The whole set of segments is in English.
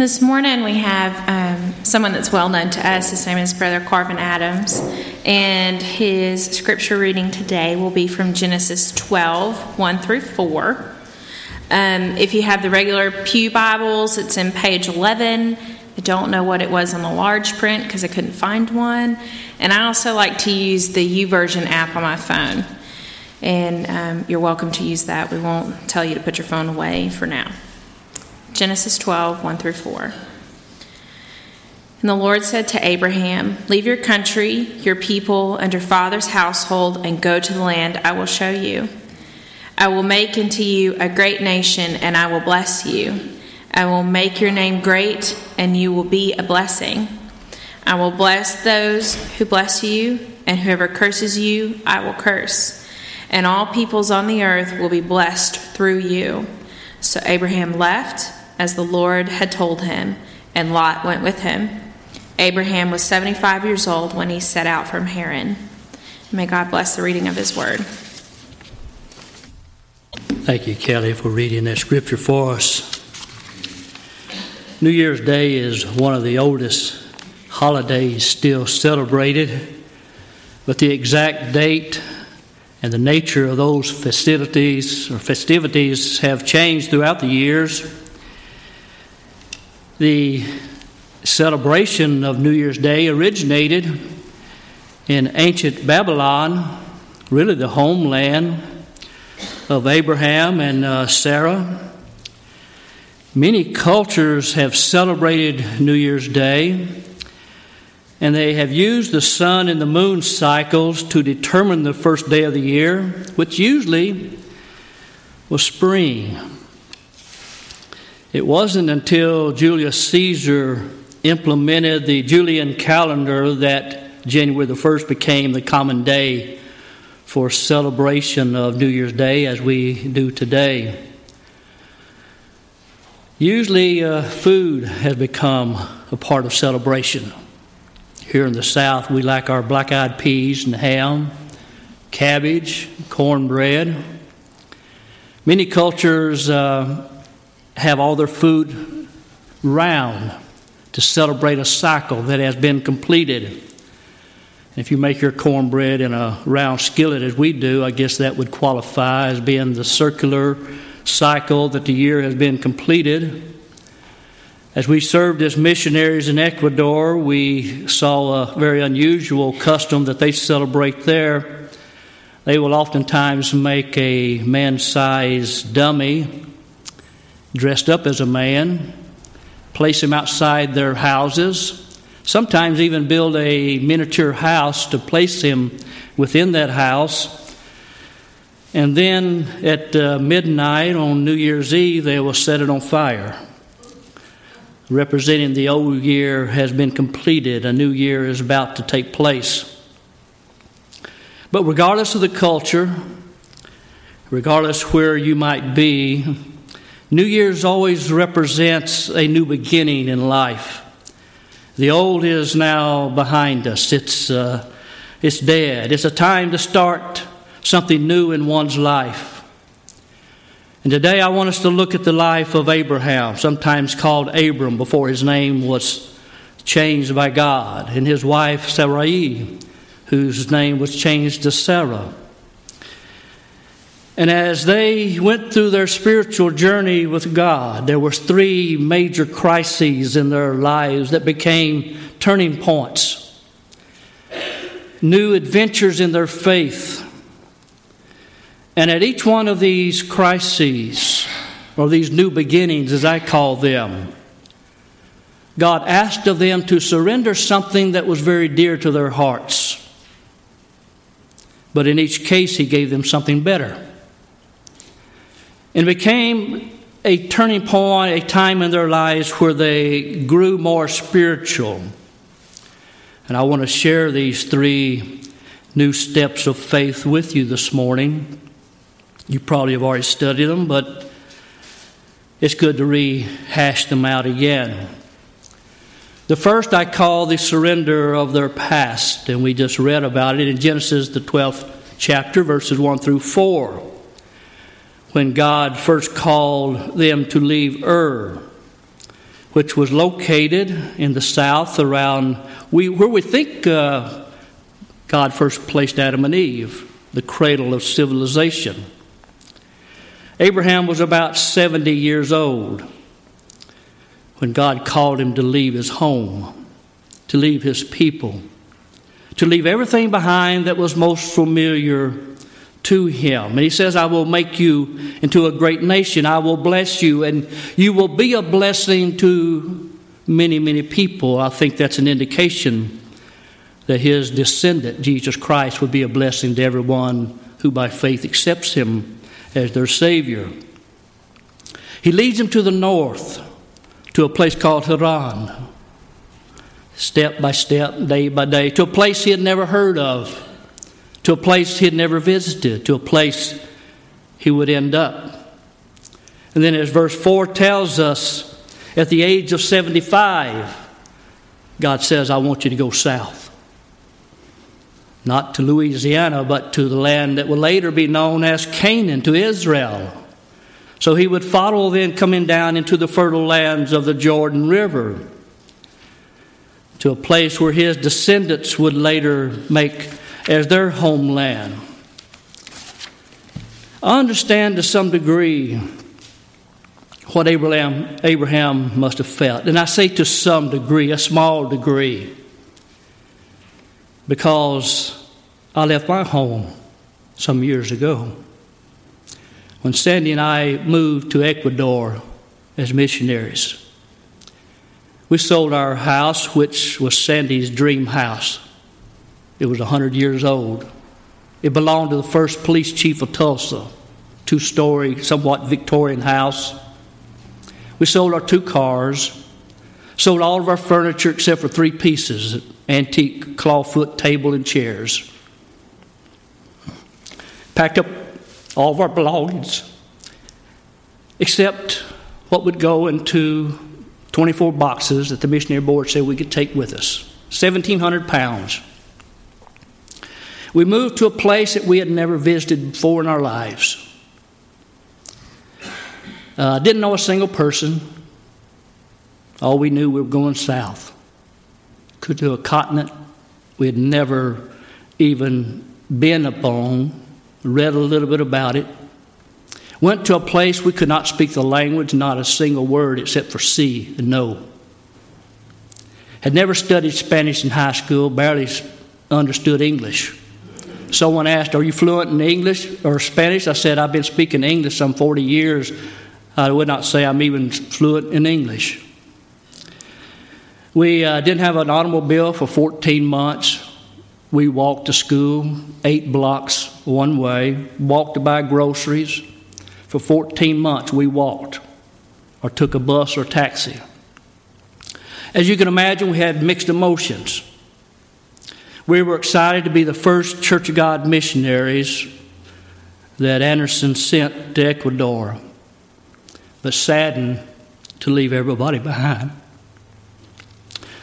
This morning we have um, someone that's well known to us. His name is Brother Carvin Adams. And his scripture reading today will be from Genesis 12 1 through 4. Um, if you have the regular Pew Bibles, it's in page 11. I don't know what it was on the large print because I couldn't find one. And I also like to use the YouVersion app on my phone. And um, you're welcome to use that. We won't tell you to put your phone away for now. Genesis 12, 1 through 4. And the Lord said to Abraham, Leave your country, your people, and your father's household, and go to the land I will show you. I will make into you a great nation, and I will bless you. I will make your name great, and you will be a blessing. I will bless those who bless you, and whoever curses you, I will curse and all peoples on the earth will be blessed through you. So Abraham left, as the Lord had told him, and Lot went with him. Abraham was 75 years old when he set out from Haran. May God bless the reading of his word. Thank you, Kelly, for reading that scripture for us. New Year's Day is one of the oldest holidays still celebrated, but the exact date and the nature of those festivities or festivities have changed throughout the years. The celebration of New Year's Day originated in ancient Babylon, really the homeland of Abraham and uh, Sarah. Many cultures have celebrated New Year's Day and they have used the sun and the moon cycles to determine the first day of the year, which usually was spring. It wasn't until Julius Caesar implemented the Julian calendar that January the 1st became the common day for celebration of New Year's Day as we do today. Usually, uh, food has become a part of celebration. Here in the South, we like our black eyed peas and ham, cabbage, cornbread. Many cultures uh, have all their food round to celebrate a cycle that has been completed. If you make your cornbread in a round skillet as we do, I guess that would qualify as being the circular cycle that the year has been completed. As we served as missionaries in Ecuador, we saw a very unusual custom that they celebrate there. They will oftentimes make a man sized dummy dressed up as a man, place him outside their houses, sometimes even build a miniature house to place him within that house. And then at uh, midnight on New Year's Eve, they will set it on fire representing the old year has been completed, a new year is about to take place. But regardless of the culture, regardless where you might be, New Year's always represents a new beginning in life. The old is now behind us. It's, uh, it's dead. It's a time to start something new in one's life. And today I want us to look at the life of Abraham, sometimes called Abram before his name was changed by God, and his wife Sarai, whose name was changed to Sarah. And as they went through their spiritual journey with God, there were three major crises in their lives that became turning points. New adventures in their faith and at each one of these crises, or these new beginnings, as I call them, God asked of them to surrender something that was very dear to their hearts. But in each case, He gave them something better. And became a turning point, a time in their lives where they grew more spiritual. And I want to share these three new steps of faith with you this morning. You probably have already studied them, but it's good to rehash them out again. The first I call the surrender of their past, and we just read about it in Genesis, the 12th chapter, verses 1 through 4. When God first called them to leave Ur which was located in the south around we, where we think uh, God first placed Adam and Eve, the cradle of civilization. Abraham was about 70 years old when God called him to leave his home, to leave his people, to leave everything behind that was most familiar to him. And he says, I will make you into a great nation. I will bless you, and you will be a blessing to many, many people. I think that's an indication that his descendant, Jesus Christ, would be a blessing to everyone who by faith accepts him as their Savior. He leads them to the north, to a place called Haran, step by step, day by day, to a place he had never heard of, to a place he had never visited, to a place he would end up. And then, as verse 4 tells us, at the age of 75, God says, I want you to go south not to Louisiana, but to the land that would later be known as Canaan, to Israel. So he would follow then coming down into the fertile lands of the Jordan River to a place where his descendants would later make as their homeland. I understand to some degree what Abraham, Abraham must have felt. And I say to some degree, a small degree because I left my home some years ago. When Sandy and I moved to Ecuador as missionaries, we sold our house, which was Sandy's dream house. It was 100 years old. It belonged to the first police chief of Tulsa, two story, somewhat Victorian house. We sold our two cars, sold all of our furniture except for three pieces antique clawfoot table and chairs. Packed up all of our belongings, except what would go into 24 boxes that the missionary board said we could take with us 1,700 pounds. We moved to a place that we had never visited before in our lives. Uh, didn't know a single person. All we knew we were going south to a continent we had never even been upon, read a little bit about it. Went to a place we could not speak the language, not a single word except for see and know. Had never studied Spanish in high school, barely understood English. Someone asked, Are you fluent in English or Spanish? I said, I've been speaking English some 40 years. I would not say I'm even fluent in English. We uh, didn't have an automobile for 14 months. We walked to school, eight blocks one way, walked to buy groceries. For 14 months, we walked or took a bus or taxi. As you can imagine, we had mixed emotions. We were excited to be the first Church of God missionaries that Anderson sent to Ecuador, but saddened to leave everybody behind.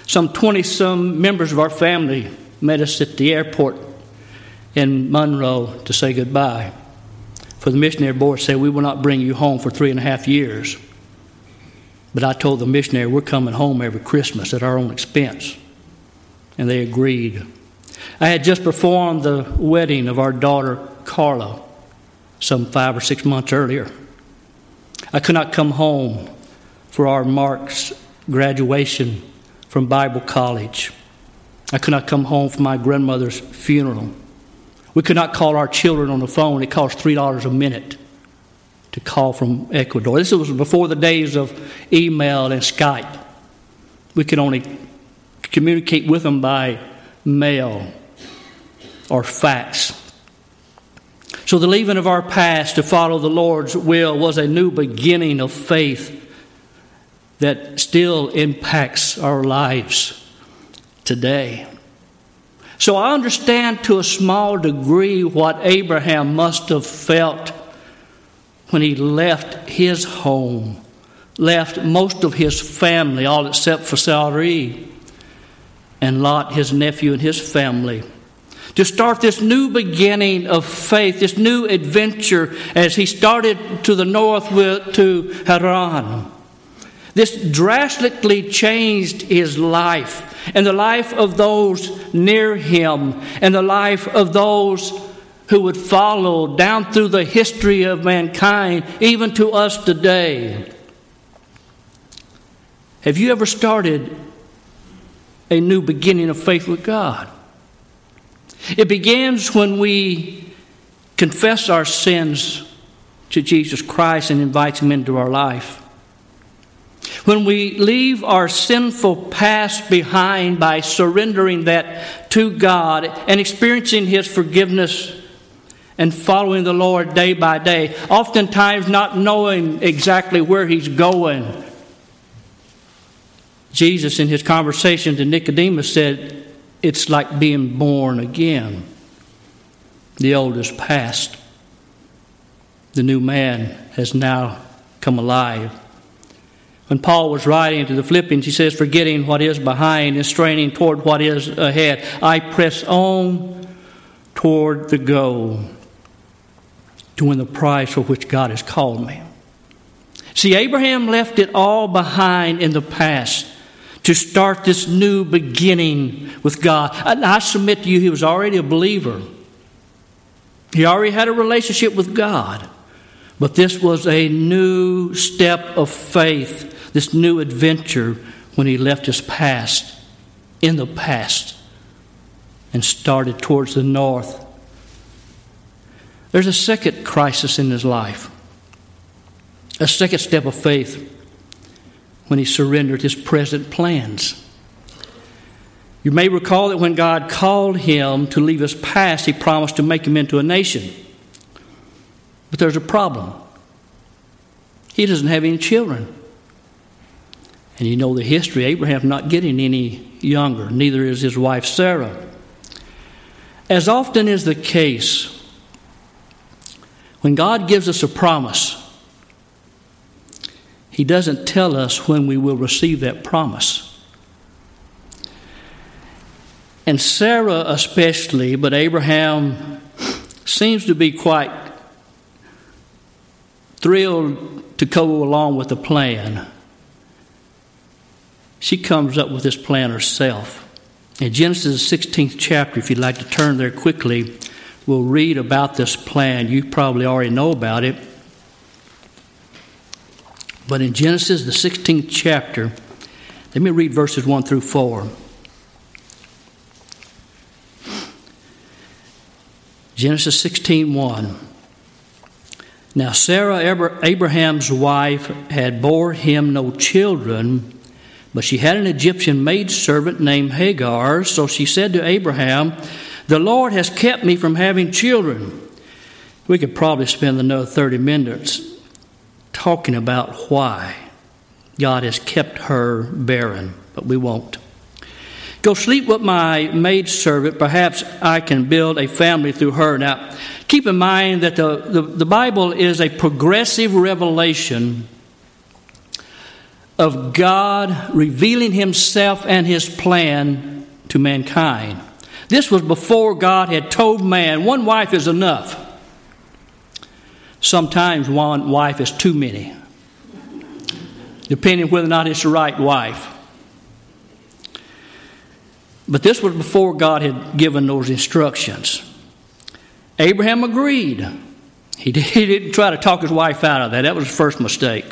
Some 20 some members of our family met us at the airport in Monroe to say goodbye. For the missionary board said, We will not bring you home for three and a half years. But I told the missionary, We're coming home every Christmas at our own expense. And they agreed. I had just performed the wedding of our daughter, Carla, some five or six months earlier. I could not come home for our Mark's graduation from Bible college. I could not come home for my grandmother's funeral. We could not call our children on the phone. It cost $3 a minute to call from Ecuador. This was before the days of email and Skype. We could only communicate with them by mail or fax. So, the leaving of our past to follow the Lord's will was a new beginning of faith that still impacts our lives today. So I understand to a small degree what Abraham must have felt when he left his home, left most of his family, all except for Sarai, and Lot, his nephew, and his family. To start this new beginning of faith, this new adventure as he started to the north with, to Haran. This drastically changed his life and the life of those near him and the life of those who would follow down through the history of mankind, even to us today. Have you ever started a new beginning of faith with God? It begins when we confess our sins to Jesus Christ and invite Him into our life. When we leave our sinful past behind by surrendering that to God and experiencing His forgiveness and following the Lord day by day, oftentimes not knowing exactly where He's going. Jesus, in his conversation to Nicodemus, said, It's like being born again. The old is past, the new man has now come alive. When Paul was writing to the Philippians, he says, Forgetting what is behind and straining toward what is ahead, I press on toward the goal to win the prize for which God has called me. See, Abraham left it all behind in the past to start this new beginning with God. And I submit to you, he was already a believer. He already had a relationship with God. But this was a new step of faith, this new adventure when he left his past in the past and started towards the north there's a second crisis in his life, a second step of faith when he surrendered his present plans. You may recall that when God called him to leave his past, he promised to make him into a nation. But there's a problem. He doesn't have any children. And you know the history Abraham's not getting any younger, neither is his wife Sarah. As often is the case, when God gives us a promise, He doesn't tell us when we will receive that promise. And Sarah, especially, but Abraham seems to be quite thrilled to go along with the plan. She comes up with this plan herself. In Genesis 16th chapter, if you'd like to turn there quickly, we'll read about this plan. You probably already know about it. But in Genesis, the 16th chapter, let me read verses 1 through 4. Genesis 16 1. Now Sarah, Abraham's wife, had bore him no children, but she had an Egyptian maidservant named Hagar. So she said to Abraham, the Lord has kept me from having children. We could probably spend another 30 minutes talking about why God has kept her barren, but we won't. Go sleep with my maidservant. Perhaps I can build a family through her. Now, keep in mind that the, the, the Bible is a progressive revelation of God revealing Himself and His plan to mankind. This was before God had told man one wife is enough. Sometimes one wife is too many, depending whether or not it's the right wife. But this was before God had given those instructions. Abraham agreed. He, didn't try to talk his wife out of that. That was his first mistake.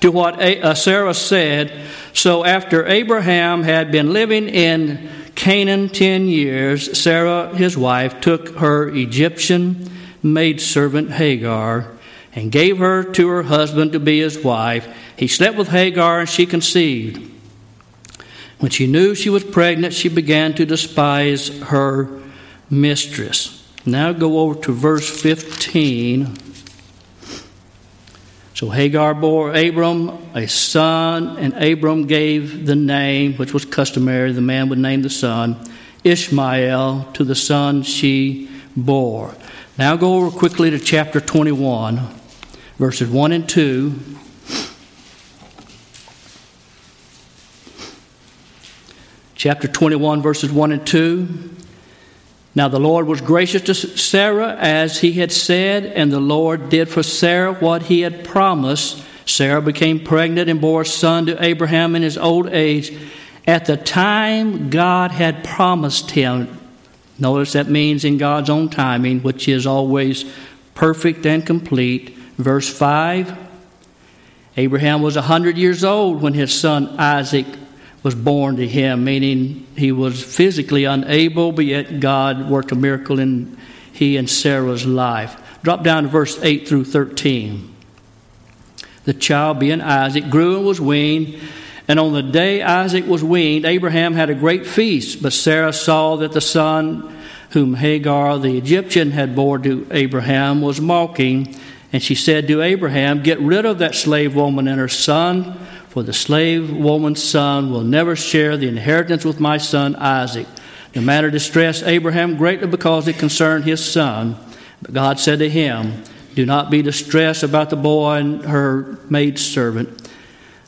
To what uh, Sarah said, so after Abraham had been living in Canaan ten years, Sarah, his wife, took her Egyptian maidservant Hagar and gave her to her husband to be his wife. He slept with Hagar and she conceived. When she knew she was pregnant, she began to despise her mistress. Now go over to verse 15. So Hagar bore Abram a son, and Abram gave the name, which was customary, the man would name the son, Ishmael, to the son she bore. Now go over quickly to chapter 21, verses 1 and 2. Chapter 21, verses 1 and 2. Now the Lord was gracious to Sarah as he had said, and the Lord did for Sarah what he had promised. Sarah became pregnant and bore a son to Abraham in his old age at the time God had promised him. Notice that means in God's own timing, which is always perfect and complete. Verse 5 Abraham was a 100 years old when his son Isaac was born to him, meaning he was physically unable, but yet God worked a miracle in he and Sarah's life. Drop down to verse 8 through 13. The child, being Isaac, grew and was weaned. And on the day Isaac was weaned, Abraham had a great feast. But Sarah saw that the son whom Hagar the Egyptian had borne to Abraham was mocking. And she said to Abraham, Get rid of that slave woman and her son, for the slave woman's son will never share the inheritance with my son Isaac. The matter distressed Abraham greatly because it concerned his son. But God said to him, Do not be distressed about the boy and her maidservant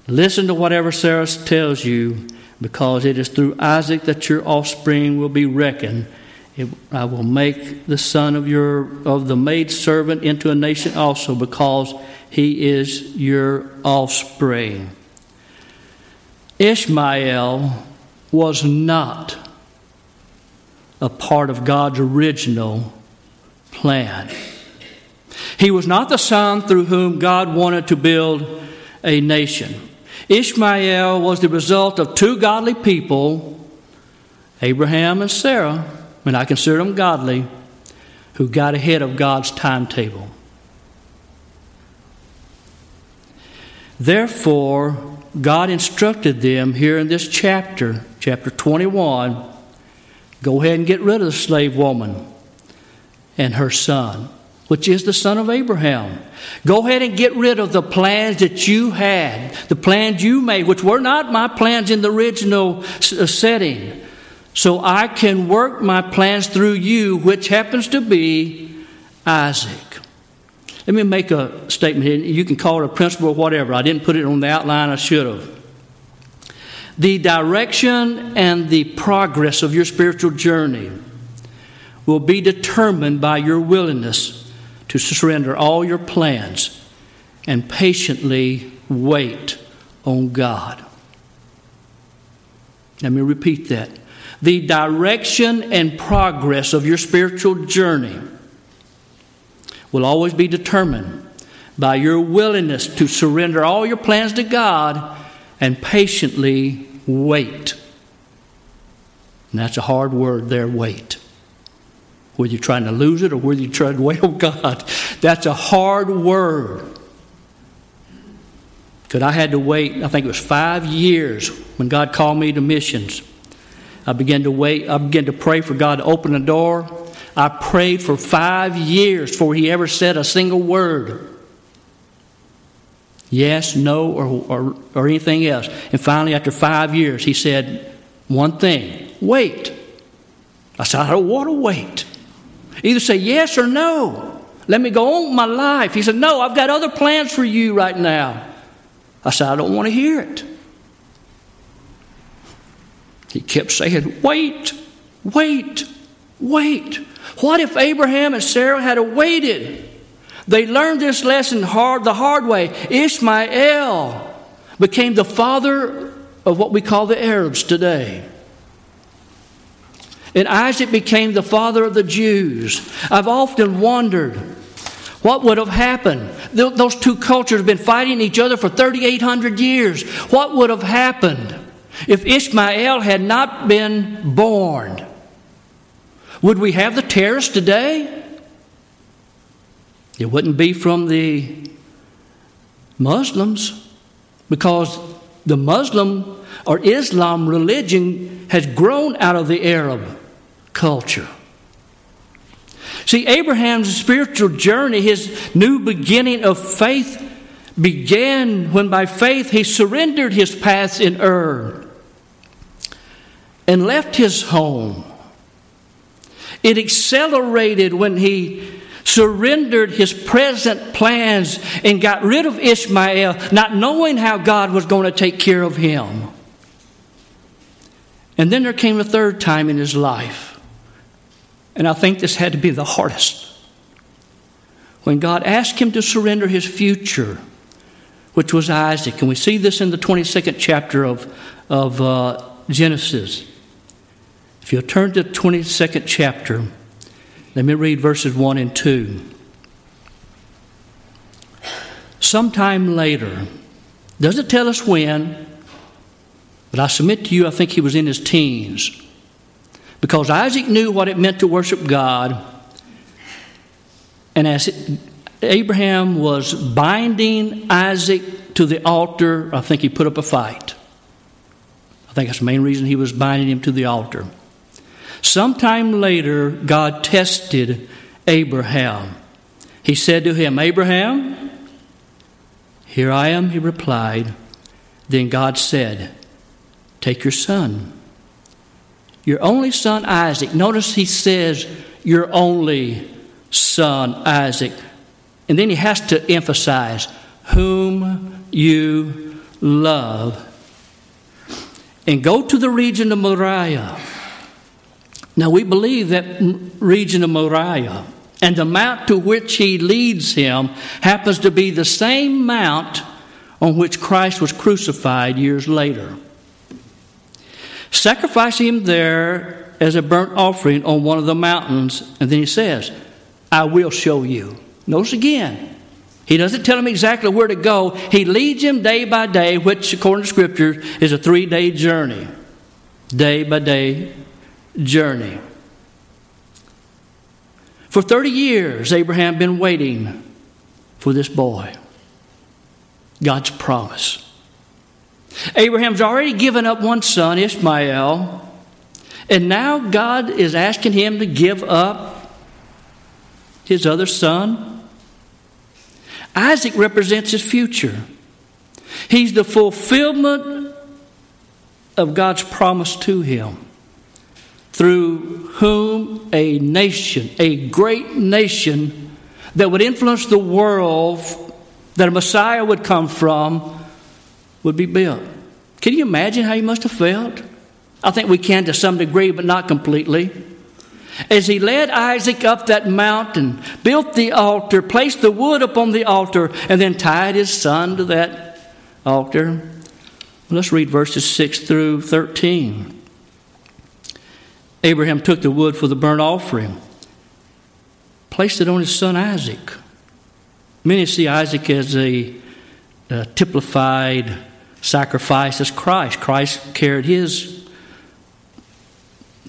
Listen to whatever Sarah tells you, because it is through Isaac that your offspring will be reckoned. It, I will make the son of your of the maid servant into a nation also, because he is your offspring. Ishmael was not a part of God's original plan. He was not the son through whom God wanted to build a nation. Ishmael was the result of two godly people, Abraham and Sarah, and I consider them godly, who got ahead of God's timetable. Therefore, God instructed them here in this chapter, chapter 21, go ahead and get rid of the slave woman and her son which is the son of Abraham. Go ahead and get rid of the plans that you had, the plans you made, which were not my plans in the original uh, setting. So I can work my plans through you, which happens to be Isaac. Let me make a statement here. You can call it a principle or whatever. I didn't put it on the outline, I should have. The direction and the progress of your spiritual journey will be determined by your willingness to surrender all your plans and patiently wait on God. Let me repeat that. The direction and progress of your spiritual journey will always be determined by your willingness to surrender all your plans to God and patiently wait. And that's a hard word there wait whether you're trying to lose it or whether you're trying to wait on God. That's a hard word. Because I had to wait, I think it was five years when God called me to missions. I began to wait, I began to pray for God to open the door. I prayed for five years before He ever said a single word. Yes, no, or, or, or anything else. And finally, after five years, He said one thing wait. I said, I don't want to wait. Either say yes or no. Let me go on with my life. He said, No, I've got other plans for you right now. I said, I don't want to hear it. He kept saying, Wait, wait, wait. What if Abraham and Sarah had waited? They learned this lesson hard the hard way. Ishmael became the father of what we call the Arabs today. And Isaac became the father of the Jews. I've often wondered what would have happened. Those two cultures have been fighting each other for 3,800 years. What would have happened if Ishmael had not been born? Would we have the terrorists today? It wouldn't be from the Muslims because the Muslim or Islam religion has grown out of the Arab culture. See, Abraham's spiritual journey, his new beginning of faith, began when by faith he surrendered his paths in Ur and left his home. It accelerated when he surrendered his present plans and got rid of Ishmael, not knowing how God was going to take care of him. And then there came a third time in his life and I think this had to be the hardest. When God asked him to surrender his future, which was Isaac. And we see this in the 22nd chapter of, of uh, Genesis. If you'll turn to the 22nd chapter, let me read verses 1 and 2. Sometime later, doesn't tell us when, but I submit to you, I think he was in his teens. Because Isaac knew what it meant to worship God. And as Abraham was binding Isaac to the altar, I think he put up a fight. I think that's the main reason he was binding him to the altar. Sometime later, God tested Abraham. He said to him, Abraham, here I am, he replied. Then God said, Take your son, your only son Isaac. Notice he says, Your only son Isaac. And then he has to emphasize, Whom you love. And go to the region of Moriah. Now we believe that region of Moriah and the mount to which he leads him happens to be the same mount on which Christ was crucified years later. Sacrificing him there as a burnt offering on one of the mountains, and then he says, I will show you. Notice again, he doesn't tell him exactly where to go. He leads him day by day, which, according to Scripture, is a three day journey. Day by day journey. For 30 years, Abraham been waiting for this boy. God's promise. Abraham's already given up one son, Ishmael, and now God is asking him to give up his other son. Isaac represents his future. He's the fulfillment of God's promise to him through whom a nation, a great nation that would influence the world that a Messiah would come from, would be built. Can you imagine how he must have felt? I think we can to some degree, but not completely. As he led Isaac up that mountain, built the altar, placed the wood upon the altar, and then tied his son to that altar. Let's read verses 6 through 13. Abraham took the wood for the burnt offering, placed it on his son Isaac. Many see Isaac as a, a typified sacrifice as Christ. Christ carried his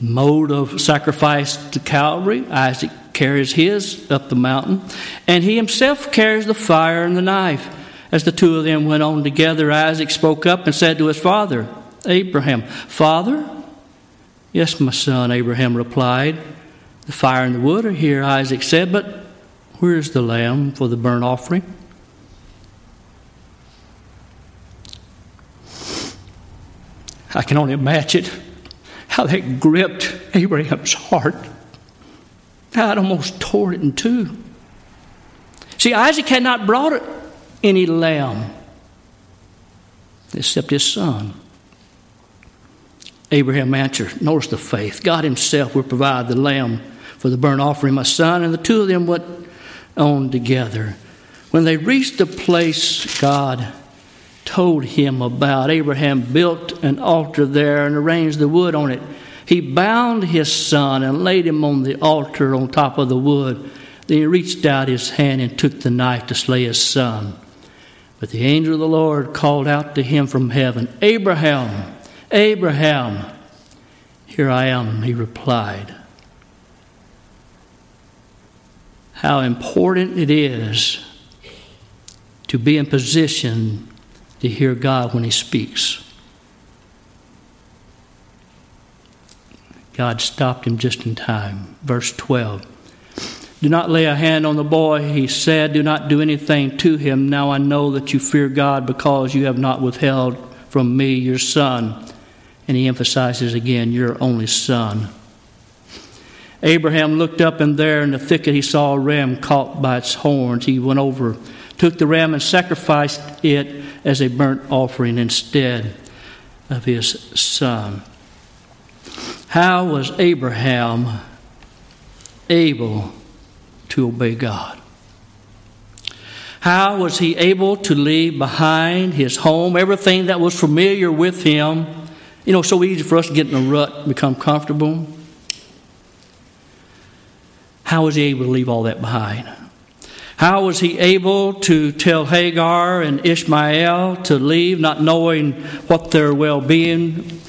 mode of sacrifice to Calvary. Isaac carries his up the mountain. And he himself carries the fire and the knife. As the two of them went on together, Isaac spoke up and said to his father, Abraham, Father, Yes, my son, Abraham replied. The fire and the wood are here, Isaac said, but where is the lamb for the burnt offering? I can only imagine how that gripped Abraham's heart. How it almost tore it in two. See, Isaac had not brought any lamb except his son. Abraham answered, Notice the faith. God Himself will provide the lamb for the burnt offering, my son. And the two of them went on together. When they reached the place God told him about, Abraham built an altar there and arranged the wood on it. He bound his son and laid him on the altar on top of the wood. Then he reached out his hand and took the knife to slay his son. But the angel of the Lord called out to him from heaven, Abraham. Abraham, here I am, he replied. How important it is to be in position to hear God when he speaks. God stopped him just in time. Verse 12. Do not lay a hand on the boy, he said. Do not do anything to him. Now I know that you fear God because you have not withheld from me your son and he emphasizes again, your only son. Abraham looked up, and there in the thicket he saw a ram caught by its horns. He went over, took the ram, and sacrificed it as a burnt offering instead of his son. How was Abraham able to obey God? How was he able to leave behind his home, everything that was familiar with him? You know, so easy for us to get in a rut, become comfortable. How was he able to leave all that behind? How was he able to tell Hagar and Ishmael to leave, not knowing what their well being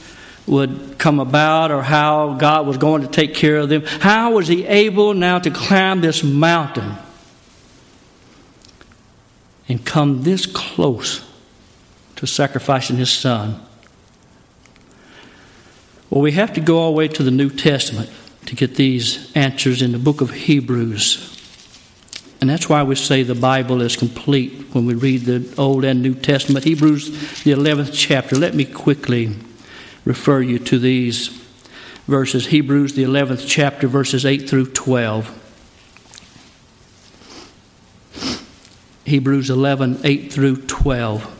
would come about or how God was going to take care of them? How was he able now to climb this mountain? and come this close to sacrificing his son? Well, we have to go all the way to the New Testament to get these answers in the book of Hebrews. And that's why we say the Bible is complete when we read the Old and New Testament. Hebrews, the 11th chapter. Let me quickly refer you to these verses. Hebrews, the 11th chapter, verses 8 through 12. Hebrews 11 8 through 12.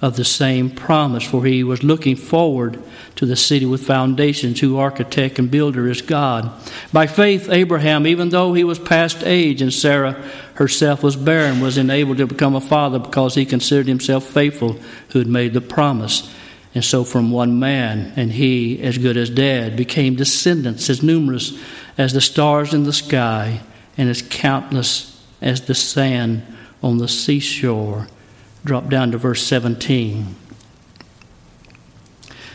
of the same promise, for he was looking forward to the city with foundations, whose architect and builder is God. By faith, Abraham, even though he was past age and Sarah herself was barren, was enabled to become a father because he considered himself faithful who had made the promise. And so, from one man, and he, as good as dead, became descendants as numerous as the stars in the sky and as countless as the sand on the seashore. Drop down to verse 17.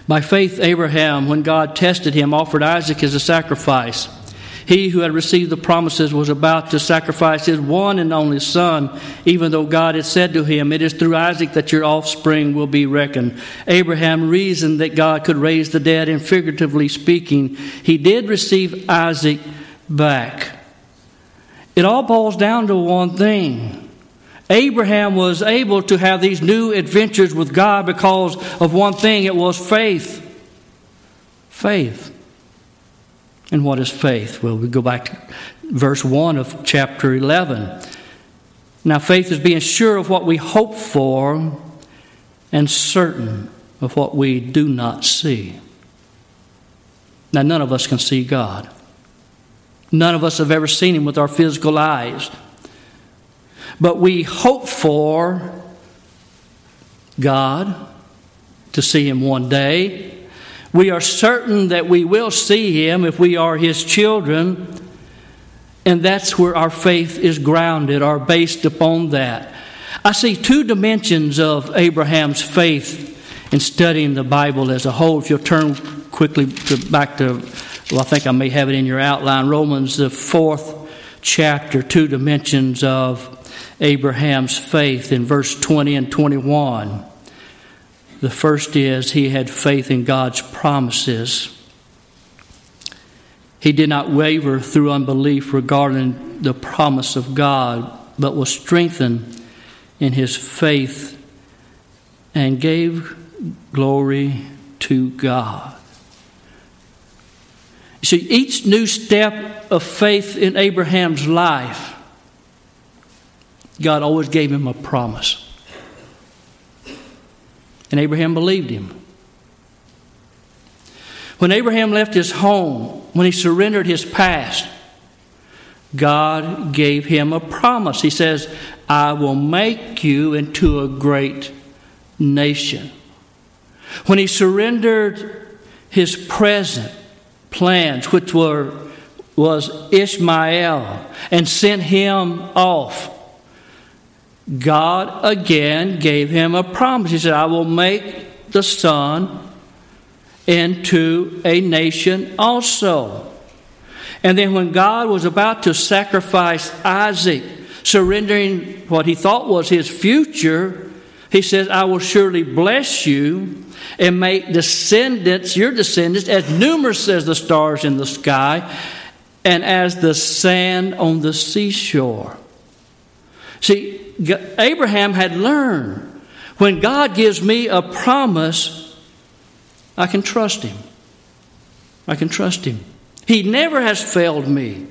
By faith, Abraham, when God tested him, offered Isaac as a sacrifice. He who had received the promises was about to sacrifice his one and only son, even though God had said to him, It is through Isaac that your offspring will be reckoned. Abraham reasoned that God could raise the dead, and figuratively speaking, he did receive Isaac back. It all boils down to one thing Abraham was able to have these new adventures with God because of one thing it was faith. Faith. And what is faith? Well, we go back to verse 1 of chapter 11. Now, faith is being sure of what we hope for and certain of what we do not see. Now, none of us can see God. None of us have ever seen Him with our physical eyes but we hope for God to see Him one day. We are certain that we will see Him if we are His children, and that's where our faith is grounded or based upon that. I see two dimensions of Abraham's faith in studying the Bible as a whole. If you'll turn quickly to, back to, well, I think I may have it in your outline, Romans, the fourth chapter, two dimensions of Abraham's faith in verse 20 and 21. The first is he had faith in God's promises. He did not waver through unbelief regarding the promise of God, but was strengthened in his faith and gave glory to God. See, each new step of faith in Abraham's life God always gave him a promise. And Abraham believed him. When Abraham left his home, when he surrendered his past, God gave him a promise. He says, I will make you into a great nation. When he surrendered his present plans, which were was Ishmael, and sent him off God again gave him a promise. He said, I will make the son into a nation also. And then when God was about to sacrifice Isaac, surrendering what he thought was his future, he says, I will surely bless you and make descendants, your descendants, as numerous as the stars in the sky and as the sand on the seashore. See, Abraham had learned when God gives me a promise, I can trust him. I can trust him. He never has failed me.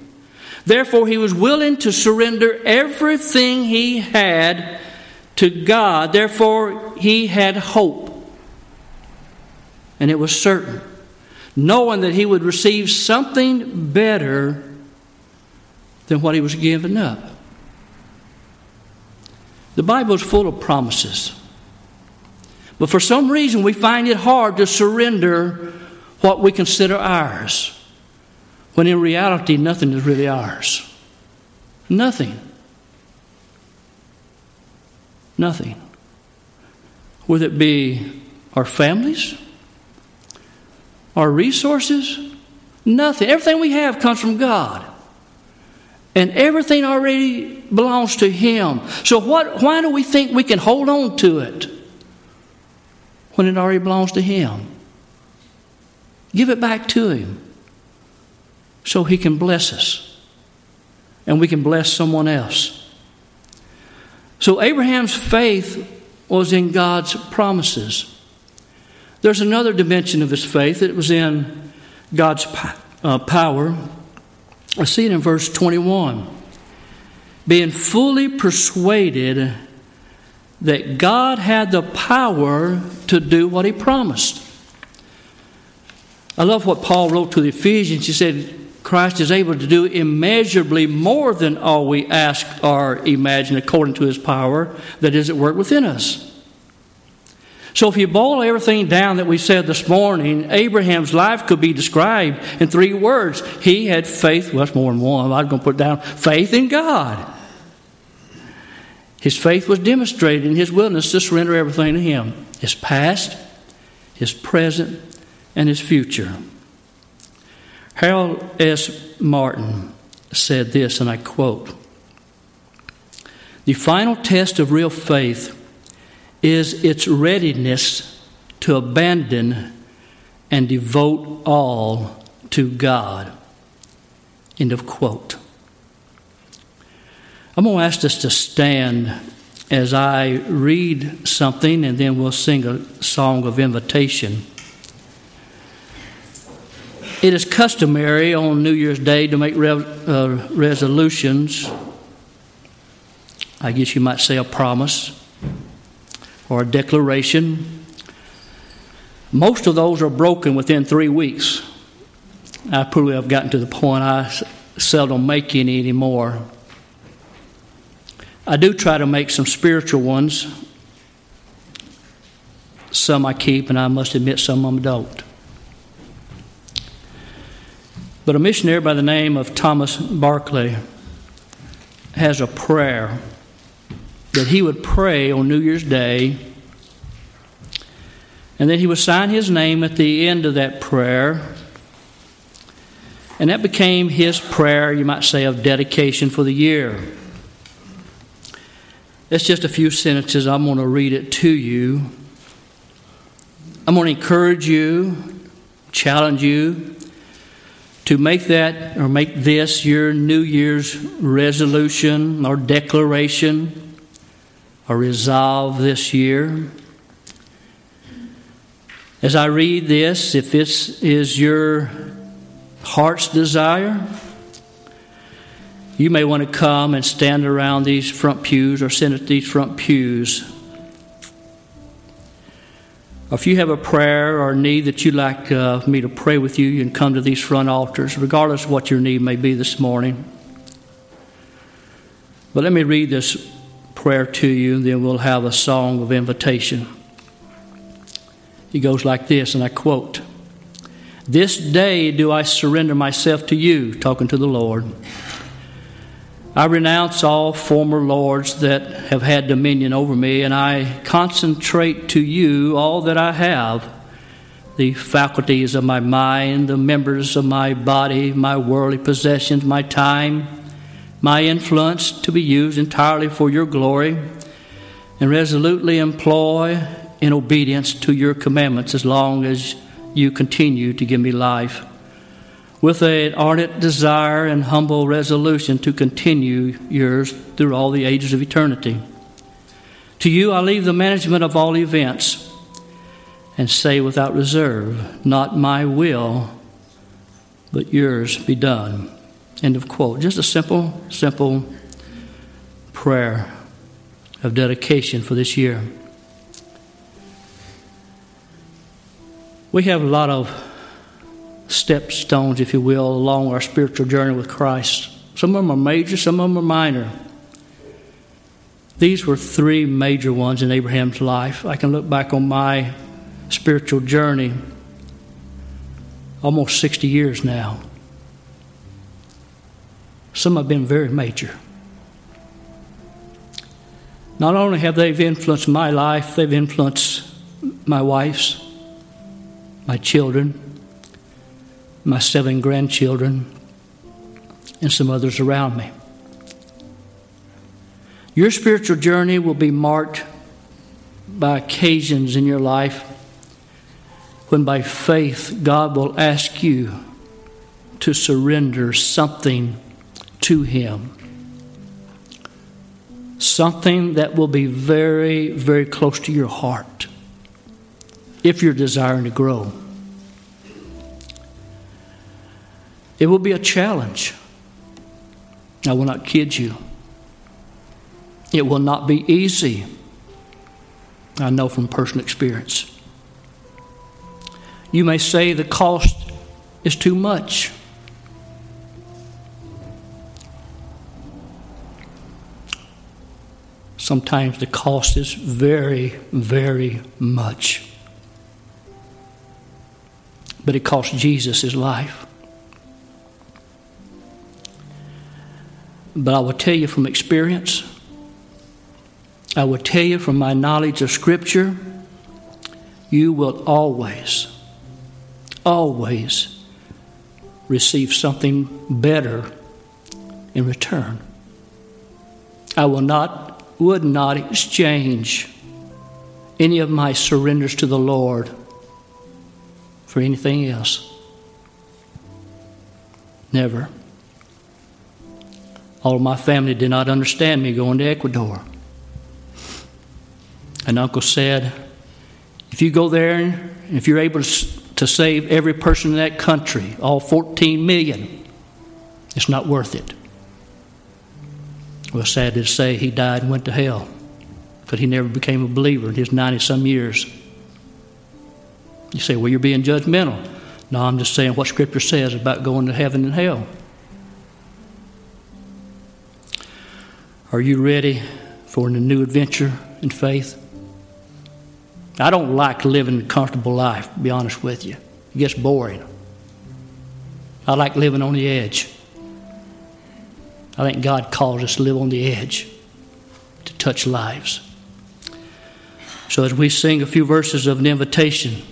Therefore, he was willing to surrender everything he had to God. Therefore, he had hope. And it was certain, knowing that he would receive something better than what he was giving up. The Bible is full of promises. But for some reason, we find it hard to surrender what we consider ours, when in reality, nothing is really ours. Nothing. Nothing. Whether it be our families, our resources, nothing. Everything we have comes from God. And everything already belongs to Him. So what, why do we think we can hold on to it when it already belongs to Him? Give it back to Him so He can bless us and we can bless someone else. So Abraham's faith was in God's promises. There's another dimension of his faith. It was in God's uh, power. I see it in verse 21. Being fully persuaded that God had the power to do what he promised. I love what Paul wrote to the Ephesians. He said, Christ is able to do immeasurably more than all we ask or imagine according to his power that is at work within us. So, if you boil everything down that we said this morning, Abraham's life could be described in three words. He had faith, well, that's more than one. I'm going to put down faith in God. His faith was demonstrated in his willingness to surrender everything to him his past, his present, and his future. Harold S. Martin said this, and I quote The final test of real faith is its readiness to abandon and devote all to God. End of quote. I'm going to ask us to stand as I read something and then we'll sing a song of invitation. It is customary on New Year's Day to make re- uh, resolutions. I guess you might say a promise or a declaration. Most of those are broken within three weeks. I probably have gotten to the point I seldom make any anymore. I do try to make some spiritual ones. Some I keep, and I must admit some them don't. But a missionary by the name of Thomas Barclay has a prayer that he would pray on New Year's Day, and then he would sign his name at the end of that prayer. And that became his prayer, you might say, of dedication for the year. It's just a few sentences. I'm going to read it to you. I'm going to encourage you, challenge you to make that or make this your New Year's resolution or declaration or resolve this year. As I read this, if this is your heart's desire, you may want to come and stand around these front pews or sit at these front pews if you have a prayer or need that you'd like uh, me to pray with you, you can come to these front altars, regardless of what your need may be this morning. But let me read this prayer to you, and then we'll have a song of invitation. He goes like this, and I quote This day do I surrender myself to you, talking to the Lord. I renounce all former lords that have had dominion over me, and I concentrate to you all that I have the faculties of my mind, the members of my body, my worldly possessions, my time, my influence to be used entirely for your glory, and resolutely employ in obedience to your commandments as long as you continue to give me life with an ardent desire and humble resolution to continue yours through all the ages of eternity. To you I leave the management of all events and say without reserve, Not my will, but yours be done. End of quote. Just a simple, simple prayer of dedication for this year. We have a lot of stepstones, if you will, along our spiritual journey with Christ. Some of them are major, some of them are minor. These were three major ones in Abraham's life. I can look back on my spiritual journey almost 60 years now. Some have been very major. Not only have they influenced my life, they've influenced my wife's, my children, my seven grandchildren, and some others around me. Your spiritual journey will be marked by occasions in your life when by faith God will ask you to surrender something to Him. Something that will be very, very close to your heart if you're desiring to grow. It will be a challenge. I will not kid you. It will not be easy. I know from personal experience. You may say the cost is too much. Sometimes the cost is very, very much. But it cost Jesus his life. But I will tell you from experience, I will tell you from my knowledge of Scripture, you will always, always receive something better in return. I will not, would not exchange any of my surrenders to the Lord for anything else. Never. All of my family did not understand me going to Ecuador. And Uncle said, if you go there and if you're able to save every person in that country, all 14 million, it's not worth it. Well, sad to say, he died and went to hell because he never became a believer in his 90 some years. You say, well, you're being judgmental. No, I'm just saying what Scripture says about going to heaven and hell. Are you ready for a new adventure in faith? I don't like living a comfortable life, to be honest with you. It gets boring. I like living on the edge. I think God calls us to live on the edge, to touch lives. So as we sing a few verses of an invitation,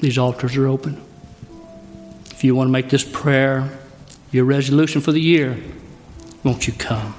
these altars are open. If you want to make this prayer your resolution for the year, won't you come?